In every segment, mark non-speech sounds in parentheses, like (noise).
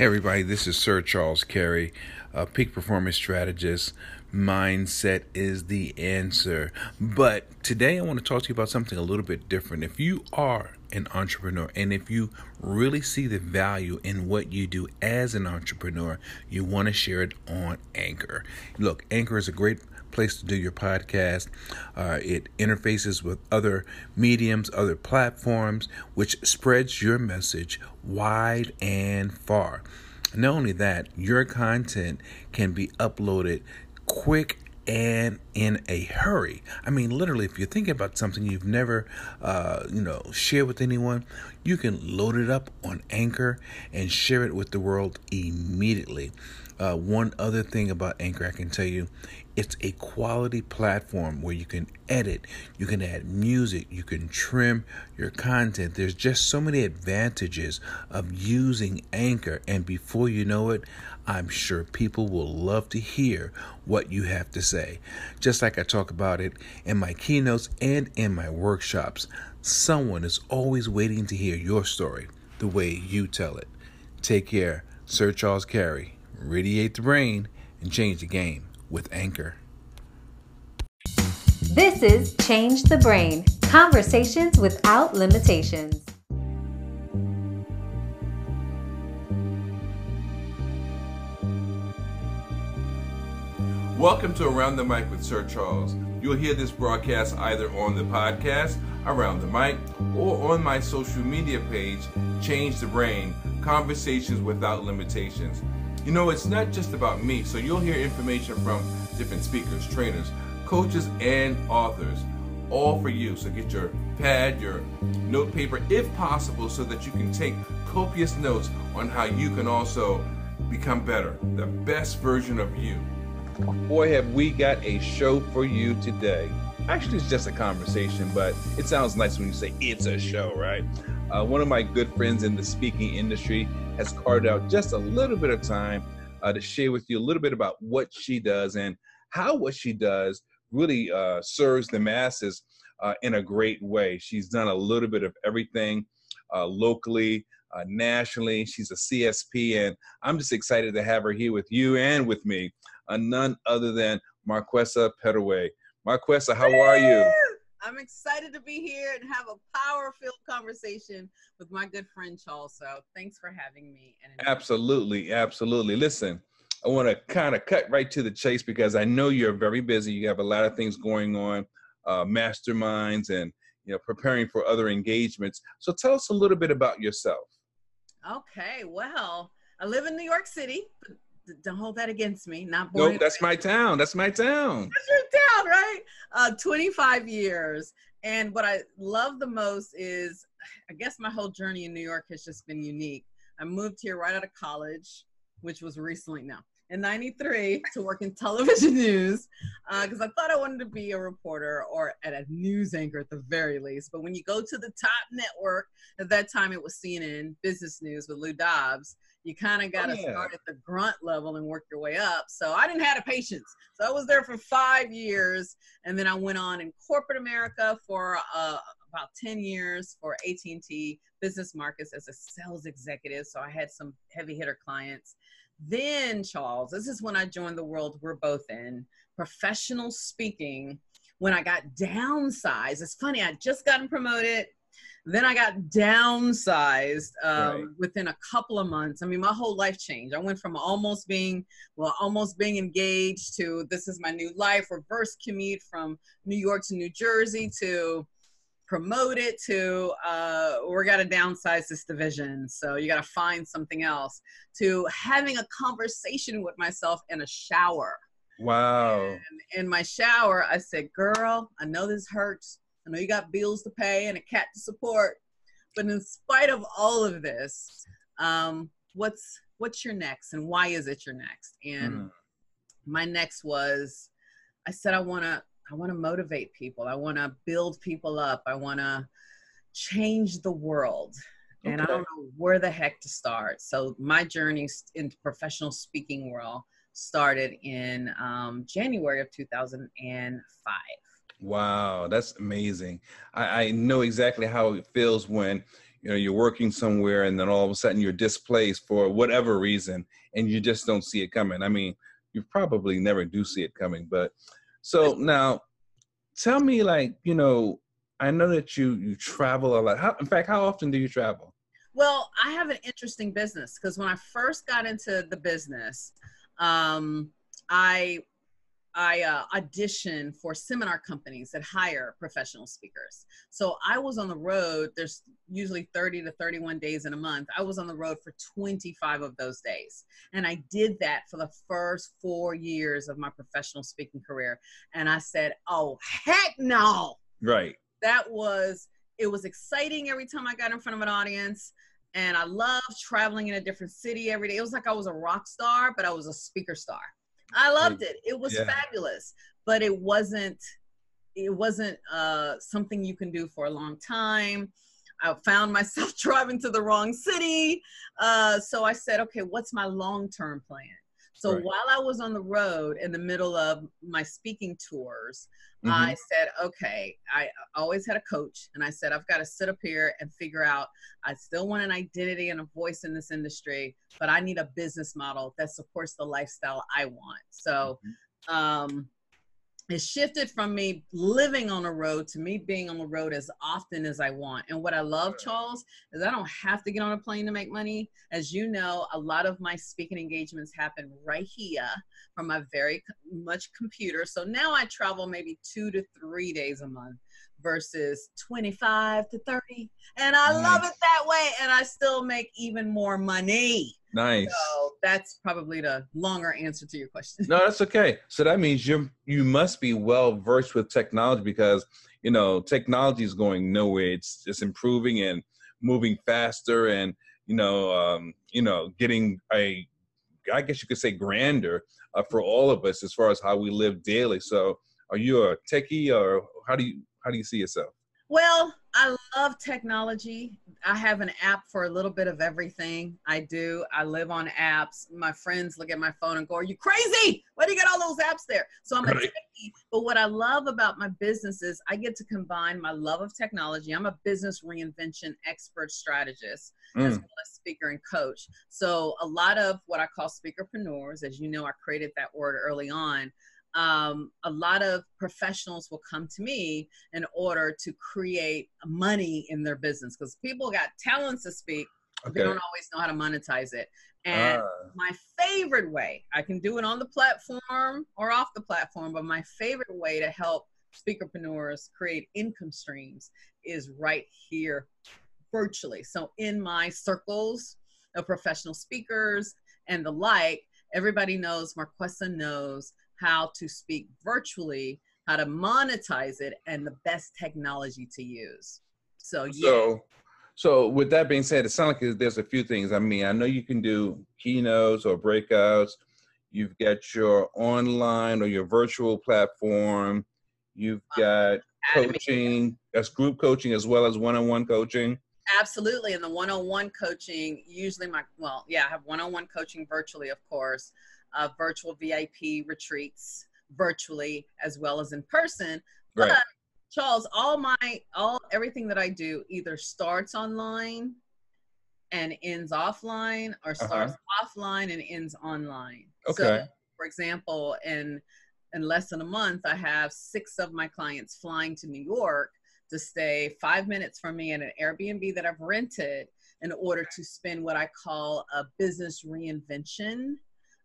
Hey, everybody, this is Sir Charles Carey, a peak performance strategist. Mindset is the answer. But today I want to talk to you about something a little bit different. If you are an entrepreneur and if you really see the value in what you do as an entrepreneur, you want to share it on Anchor. Look, Anchor is a great place to do your podcast. Uh, it interfaces with other mediums, other platforms, which spreads your message wide and far. Not only that, your content can be uploaded quick and in a hurry. I mean, literally, if you're thinking about something you've never, uh, you know, shared with anyone, you can load it up on Anchor and share it with the world immediately. Uh, one other thing about Anchor, I can tell you, it's a quality platform where you can edit, you can add music, you can trim your content. There's just so many advantages of using Anchor, and before you know it, I'm sure people will love to hear what you have to say. Just like I talk about it in my keynotes and in my workshops, someone is always waiting to hear your story the way you tell it. Take care. Sir Charles Carey. Radiate the brain and change the game with Anchor. This is Change the Brain Conversations without limitations. Welcome to Around the Mic with Sir Charles. You'll hear this broadcast either on the podcast, Around the Mic, or on my social media page, Change the Brain Conversations Without Limitations. You know, it's not just about me, so you'll hear information from different speakers, trainers, coaches, and authors, all for you. So get your pad, your note paper, if possible, so that you can take copious notes on how you can also become better, the best version of you. Boy, have we got a show for you today. Actually, it's just a conversation, but it sounds nice when you say it's a show, right? Uh, one of my good friends in the speaking industry has carved out just a little bit of time uh, to share with you a little bit about what she does and how what she does really uh, serves the masses uh, in a great way. She's done a little bit of everything uh, locally, uh, nationally. She's a CSP, and I'm just excited to have her here with you and with me, none other than Marquesa Petaway. Marquesa, how are you? I'm excited to be here and have a power filled conversation with my good friend Charles. So thanks for having me. absolutely. Absolutely. Listen, I want to kind of cut right to the chase because I know you're very busy. You have a lot of things going on, uh, masterminds and you know preparing for other engagements. So tell us a little bit about yourself. Okay, well, I live in New York City, don't hold that against me. Not born. Nope, that's my town. That's my town. That's your town, right? Uh, 25 years. And what I love the most is, I guess my whole journey in New York has just been unique. I moved here right out of college, which was recently now in 93 to work in television (laughs) news because uh, I thought I wanted to be a reporter or at a news anchor at the very least. But when you go to the top network, at that time it was CNN Business News with Lou Dobbs, you kind of got to oh, yeah. start at the grunt level and work your way up. So I didn't have the patience. So I was there for five years, and then I went on in corporate America for uh, about 10 years for AT&T Business Markets as a sales executive. So I had some heavy hitter clients. Then Charles, this is when I joined the world we're both in, professional speaking. When I got downsized, it's funny. I just gotten promoted then I got downsized um, right. within a couple of months. I mean, my whole life changed. I went from almost being, well, almost being engaged to this is my new life, reverse commute from New York to New Jersey to promote it to uh, we're going to downsize this division so you got to find something else to having a conversation with myself in a shower wow and in my shower i said girl i know this hurts I know you got bills to pay and a cat to support, but in spite of all of this, um, what's what's your next and why is it your next? And mm. my next was, I said I want to I want to motivate people. I want to build people up. I want to change the world. Okay. And I don't know where the heck to start. So my journey into professional speaking world started in um, January of 2005. Wow, that's amazing. I, I know exactly how it feels when you know you're working somewhere and then all of a sudden you're displaced for whatever reason and you just don't see it coming. I mean you probably never do see it coming but so now tell me like you know i know that you you travel a lot. How, in fact how often do you travel? Well i have an interesting business because when i first got into the business um, i I uh, audition for seminar companies that hire professional speakers. So I was on the road. There's usually 30 to 31 days in a month. I was on the road for 25 of those days. And I did that for the first four years of my professional speaking career. And I said, oh, heck no. Right. That was, it was exciting every time I got in front of an audience. And I loved traveling in a different city every day. It was like I was a rock star, but I was a speaker star. I loved it. It was yeah. fabulous, but it wasn't it wasn't uh, something you can do for a long time. I found myself (laughs) driving to the wrong city. Uh, so I said, okay, what's my long term plan? So right. while I was on the road in the middle of my speaking tours, mm-hmm. I said, okay, I always had a coach, and I said, I've got to sit up here and figure out. I still want an identity and a voice in this industry, but I need a business model that supports the lifestyle I want. So, mm-hmm. um, it shifted from me living on the road to me being on the road as often as I want. And what I love, Charles, is I don't have to get on a plane to make money. As you know, a lot of my speaking engagements happen right here from my very much computer. So now I travel maybe two to three days a month versus 25 to 30. And I nice. love it that way. And I still make even more money. Nice. So that's probably the longer answer to your question. No, that's okay. So that means you you must be well versed with technology because you know technology is going nowhere. It's just improving and moving faster, and you know um, you know getting a I guess you could say grander uh, for all of us as far as how we live daily. So are you a techie or how do you how do you see yourself? Well, I love technology. I have an app for a little bit of everything. I do. I live on apps. My friends look at my phone and go, Are you crazy? Why do you get all those apps there? So I'm right. a techie. But what I love about my business is I get to combine my love of technology. I'm a business reinvention expert strategist mm. as well as speaker and coach. So a lot of what I call speakerpreneurs, as you know, I created that word early on um, a lot of professionals will come to me in order to create money in their business because people got talents to speak, okay. they don't always know how to monetize it. And uh. my favorite way, I can do it on the platform or off the platform, but my favorite way to help speakerpreneurs create income streams is right here virtually. So in my circles of professional speakers and the like, everybody knows, Marquesa knows how to speak virtually, how to monetize it, and the best technology to use. So, yeah. So, so with that being said, it sounds like there's a few things. I mean, I know you can do keynotes or breakouts. You've got your online or your virtual platform. You've uh, got coaching, that's group coaching as well as one-on-one coaching. Absolutely. And the one-on-one coaching, usually my, well, yeah, I have one-on-one coaching virtually, of course uh, virtual VIP retreats virtually as well as in person. Right. But Charles, all my all everything that I do either starts online and ends offline or uh-huh. starts uh-huh. offline and ends online. Okay. So, for example, in in less than a month, I have six of my clients flying to New York to stay five minutes from me in an Airbnb that I've rented in order to spend what I call a business reinvention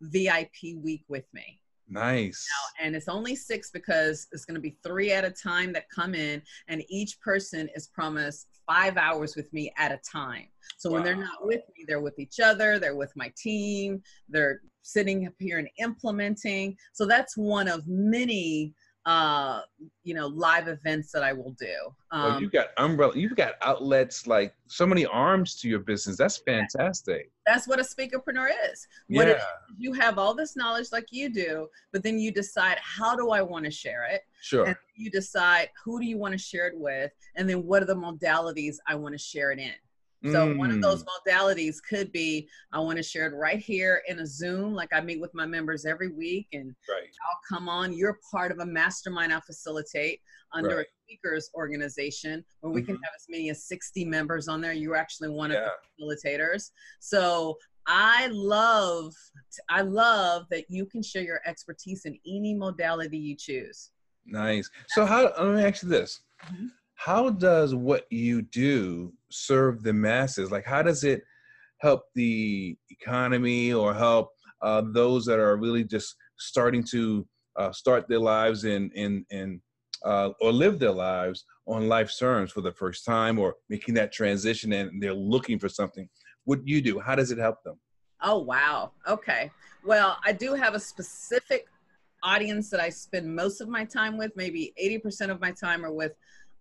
VIP week with me. Nice. Now, and it's only six because it's going to be three at a time that come in, and each person is promised five hours with me at a time. So wow. when they're not with me, they're with each other, they're with my team, they're sitting up here and implementing. So that's one of many uh you know live events that i will do. Um, well, you've got umbrella you've got outlets like so many arms to your business. That's fantastic. That's what a speakerpreneur is. What yeah. you have all this knowledge like you do but then you decide how do i want to share it? Sure. And you decide who do you want to share it with? And then what are the modalities i want to share it in So mm. one of those Mm. modalities could be I want to share it right here in a Zoom, like I meet with my members every week, and right. I'll come on. You're part of a mastermind I facilitate under Right. a speakers organization where we can Mhm. have as many as 60 members on there. You're actually one of the facilitators. So I love, I love that you can share your expertise in any modality you choose. Nice. So how let me ask you this. Mhm. How does what you do serve the masses? Like how does it help the economy or help uh, those that are really just starting to uh, start their lives in in in uh, or live their lives on life's terms for the first time or making that transition and they're looking for something? What do you do? How does it help them? Oh, wow. Okay. Well, I do have a specific audience that I spend most of my time with. Maybe 80% of my time are with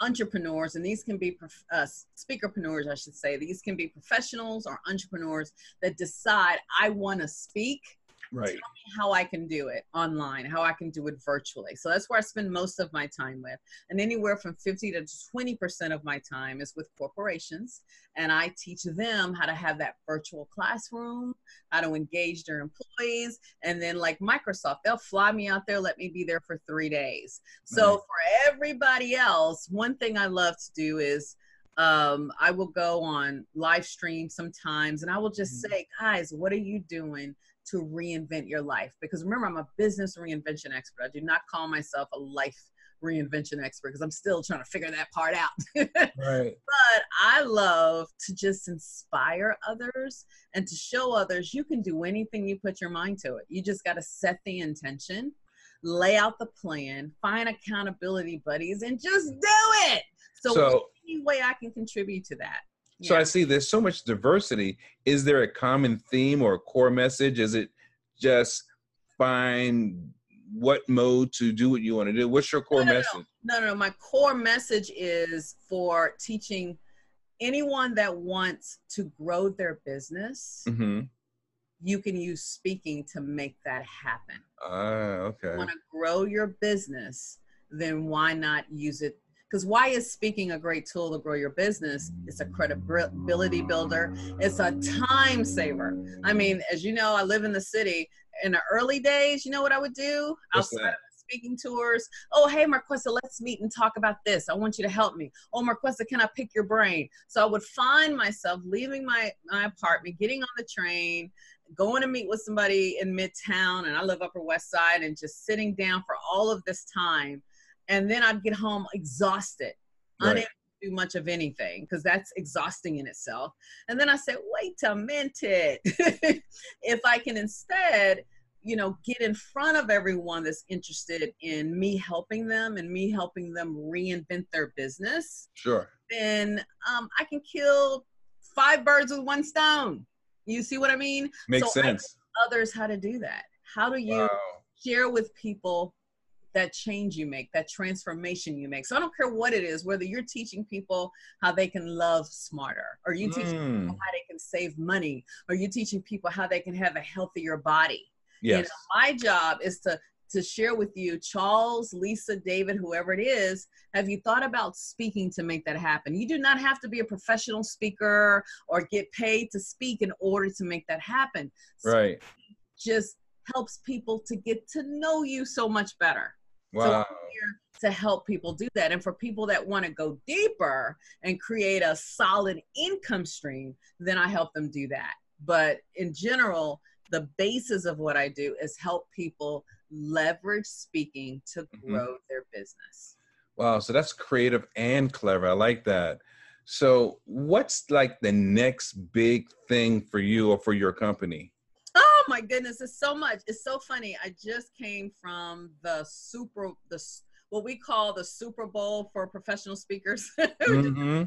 entrepreneurs, and these can be prof- uh, speakerpreneurs, I should say. These can be professionals or entrepreneurs that decide I want to speak Right. how I can do it online, how I can do it virtually. So that's where I spend most of my time with. And anywhere from 50 to 20% of my time is with corporations. And I teach them how to have that virtual classroom, how to engage their employees. And then, like Microsoft, they'll fly me out there, let me be there for three days. So Nice. for everybody else, one thing I love to do is um, I will go on live stream sometimes and I will just Mhm. say, guys, what are you doing to reinvent your life? Because remember, I'm a business reinvention expert. I do not call myself a life reinvention expert because I'm still trying to figure that part out. (laughs) Right. but I love to just inspire others and to show others you can do anything you put your mind to it. You just got to set the intention, lay out the plan, find accountability buddies, and just do it. So, So any way I can contribute to that. So Yeah. I see there's so much diversity. Is there a common theme or a core message? Is it just find what mode to do what you want to do? What's your core No, no, no. message? No, no, my core message is for teaching anyone that wants to grow their business, Mm-hmm. you can use speaking to make that happen. Ah, okay. want to grow your business, then why not use it? Because why is speaking a great tool to grow your business? It's a credibility builder. It's a time saver. I mean, as you know, I live in the city. In the early days, you know what I would do What's outside that? speaking tours? Oh, hey, Marquesa, let's meet and talk about this. I want you to help me. Oh, Marquesa, can I pick your brain? So I would find myself leaving my, my apartment, getting on the train, going to meet with somebody in midtown and I live upper west side and just sitting down for all of this time and then I'd get home exhausted Right. unable to do much of anything because that's exhausting in itself and then I said wait a minute (laughs) if I can instead you know get in front of everyone that's interested in me helping them and me helping them reinvent their business Sure. then um, I can kill five birds with one stone you see what I mean Makes So I sense. others how to do that. How do you Wow. share with people that change you make, that transformation you make? So I don't care what it is, whether you're teaching people how they can love smarter, or you teach people Mm, how they can save money, or you teaching people how they can have a healthier body. You yes. know, my job is to to share with you, Charles, Lisa, David, whoever it is, have you thought about speaking to make that happen? You do not have to be a professional speaker or get paid to speak in order to make that happen Right. just helps people to get to know you so much better. Wow. Here to help people do that. And for people that want to go deeper and create a solid income stream, then I help them do that. But in general, the basis of what I do is help people leverage speaking to Mhm. grow their business. Wow. So that's creative and clever. I like that. So what's like the next big thing for you or for your company? My goodness, it's so much. It's so funny. I just came from the super the what we call the Super Bowl for professional speakers. (laughs) Mhm.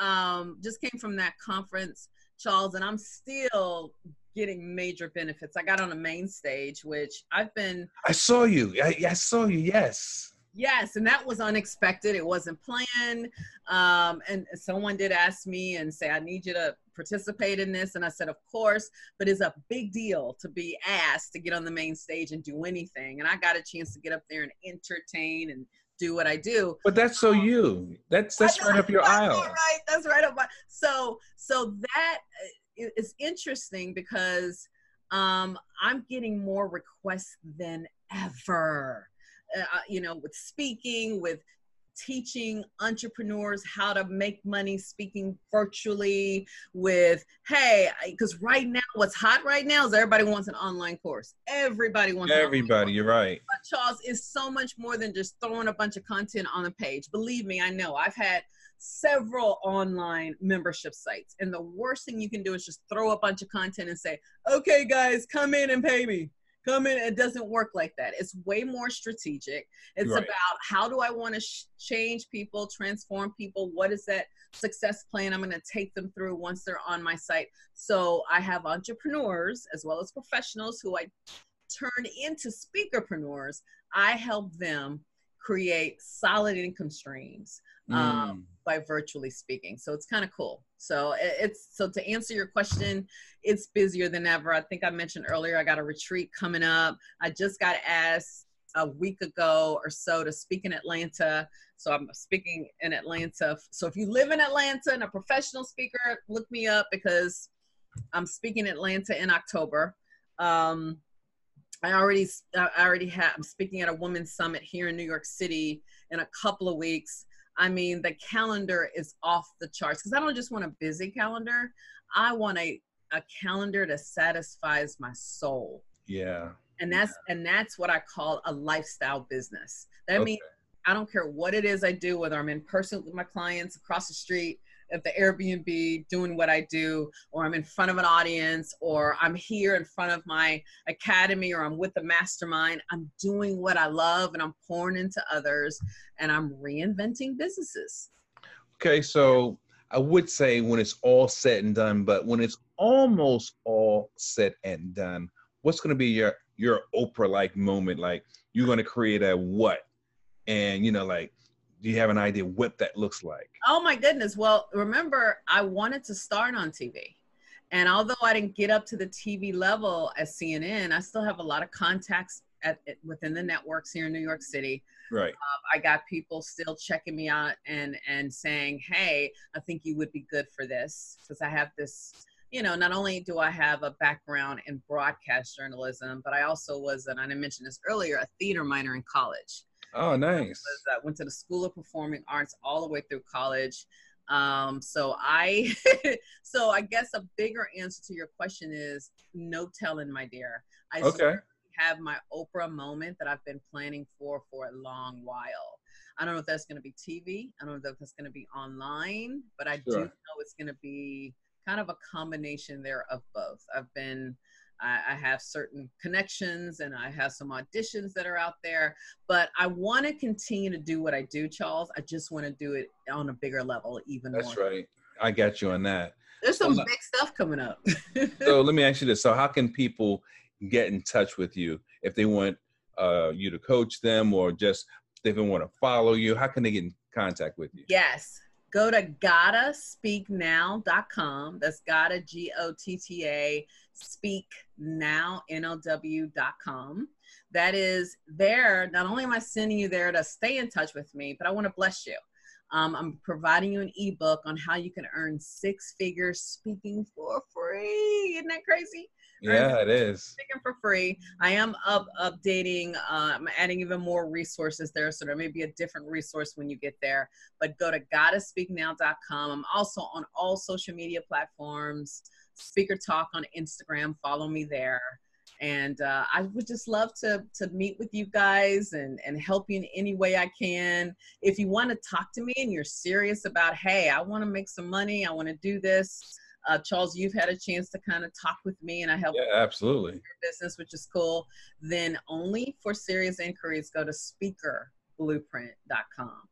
Um, just came from that conference, Charles, and I'm still getting major benefits. I got on a main stage, which I've been I saw you. I, I saw you. Yes. Yes, and that was unexpected. It wasn't planned. Um, and someone did ask me and say, I need you to participate in this. And I said, Of course, but it's a big deal to be asked to get on the main stage and do anything. And I got a chance to get up there and entertain and do what I do. But that's so you. That's that's right up your aisle. Right, that's right up my. So so that is interesting because um, I'm getting more requests than ever. Uh, you know, with speaking, with teaching entrepreneurs how to make money speaking virtually with hey because right now what's hot right now is everybody wants an online course. Everybody wants everybody you're right. But charles is so much more than just throwing a bunch of content on the page. Believe me i know. I've had several online membership sites and the worst thing you can do is just throw a bunch of content and say okay guys come in and pay me come in. It doesn't work like that. It's way more strategic. It's right. about how do I want to sh- change people, transform people? What is that success plan I'm going to take them through once they're on my site? So I have entrepreneurs as well as professionals who I turn into speakerpreneurs. I help them create solid income streams. Um, mm by virtually speaking. So it's kind of cool. So it's so to answer your question, it's busier than ever. I think I mentioned earlier I got a retreat coming up. I just got asked a week ago or so to speak in Atlanta. So I'm speaking in Atlanta. So if you live in Atlanta and a professional speaker, look me up because I'm speaking in Atlanta in October. Um, I already I already have I'm speaking at a women's summit here in New York City in a couple of weeks. I mean, the calendar is off the charts because I don't just want a busy calendar. I want a, a calendar that satisfies my soul. Yeah. And that's yeah. and that's what I call a lifestyle business. That okay. means I don't care what it is I do, whether I'm in person with my clients across the street, at the Airbnb doing what I do, or I'm in front of an audience, or I'm here in front of my academy, or I'm with the mastermind. I'm doing what I love and I'm pouring into others and I'm reinventing businesses. Okay, so I would say when it's all said and done, but when it's almost all said and done, what's going to be your your Oprah like moment? Like you're going to create a what? And you know, like do you have an idea what that looks like? Oh my goodness. Well, remember, I wanted to start on TV. And although I didn't get up to the TV level as CNN, I still have a lot of contacts at, at within the networks here in New York City. Right. Um, I got people still checking me out and and saying, "Hey, I think you would be good for this," because I have this. You know, not only do I have a background in broadcast journalism, but I also was, and I mentioned this earlier, a theater minor in college. Oh, nice. I uh, went to the School of Performing Arts all the way through college. Um, so I, (laughs) so I guess a bigger answer to your question is no telling, my dear. I okay. have my Oprah moment that I've been planning for for a long while. I don't know if that's going to be TV. I don't know if that's going to be online, but I sure. do know it's going to be kind of a combination there of both. I've been I, I, have certain connections and I have some auditions that are out there, but I want to continue to do what I do, Charles. I just want to do it on a bigger level, even That's more. right. I got you on that. There's some so, big stuff coming up. (laughs) so let me ask you this: So, how can people get in touch with you if they want uh, you to coach them, or just they want to follow you? How can they get in contact with you? Yes go to gottaspeaknow.com. That's gotta, G O T T A, speaknow, N-O-W.com. That is there. Not only am I sending you there to stay in touch with me, but I want to bless you. Um, I'm providing you an ebook on how you can earn six figures speaking for free. Isn't that crazy? Yeah, it is. Speaking for free. I am up updating. Uh, I'm adding even more resources there, so there may be a different resource when you get there. But go to gottaspeaknow.com. I'm also on all social media platforms. Speaker Talk on Instagram. Follow me there and uh, I would just love to to meet with you guys and and help you in any way I can. If you want to talk to me and you're serious about, hey, I want to make some money, I want to do this. Uh, Charles, you've had a chance to kind of talk with me, and I help. Yeah, absolutely. Your business, which is cool. Then only for serious inquiries, go to speakerblueprint.com.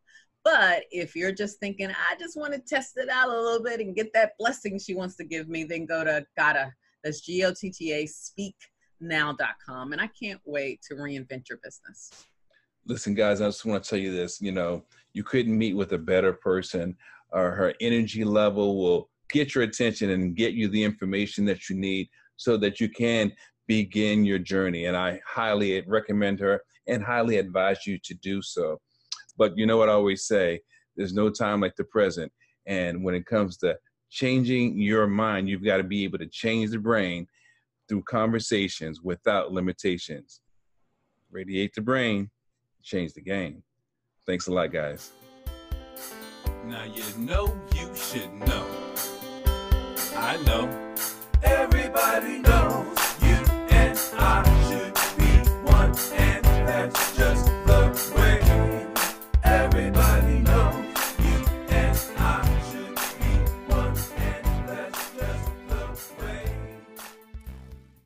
But if you're just thinking, I just want to test it out a little bit and get that blessing she wants to give me, then go to Gotta. That's G O T T A, speaknow.com. And I can't wait to reinvent your business. Listen, guys, I just want to tell you this. You know, you couldn't meet with a better person, or her energy level will get your attention and get you the information that you need so that you can begin your journey. And I highly recommend her and highly advise you to do so. But you know what I always say? There's no time like the present. And when it comes to changing your mind, you've got to be able to change the brain through conversations without limitations. Radiate the brain, change the game. Thanks a lot, guys. Now you know you should know. I know. Everybody knows.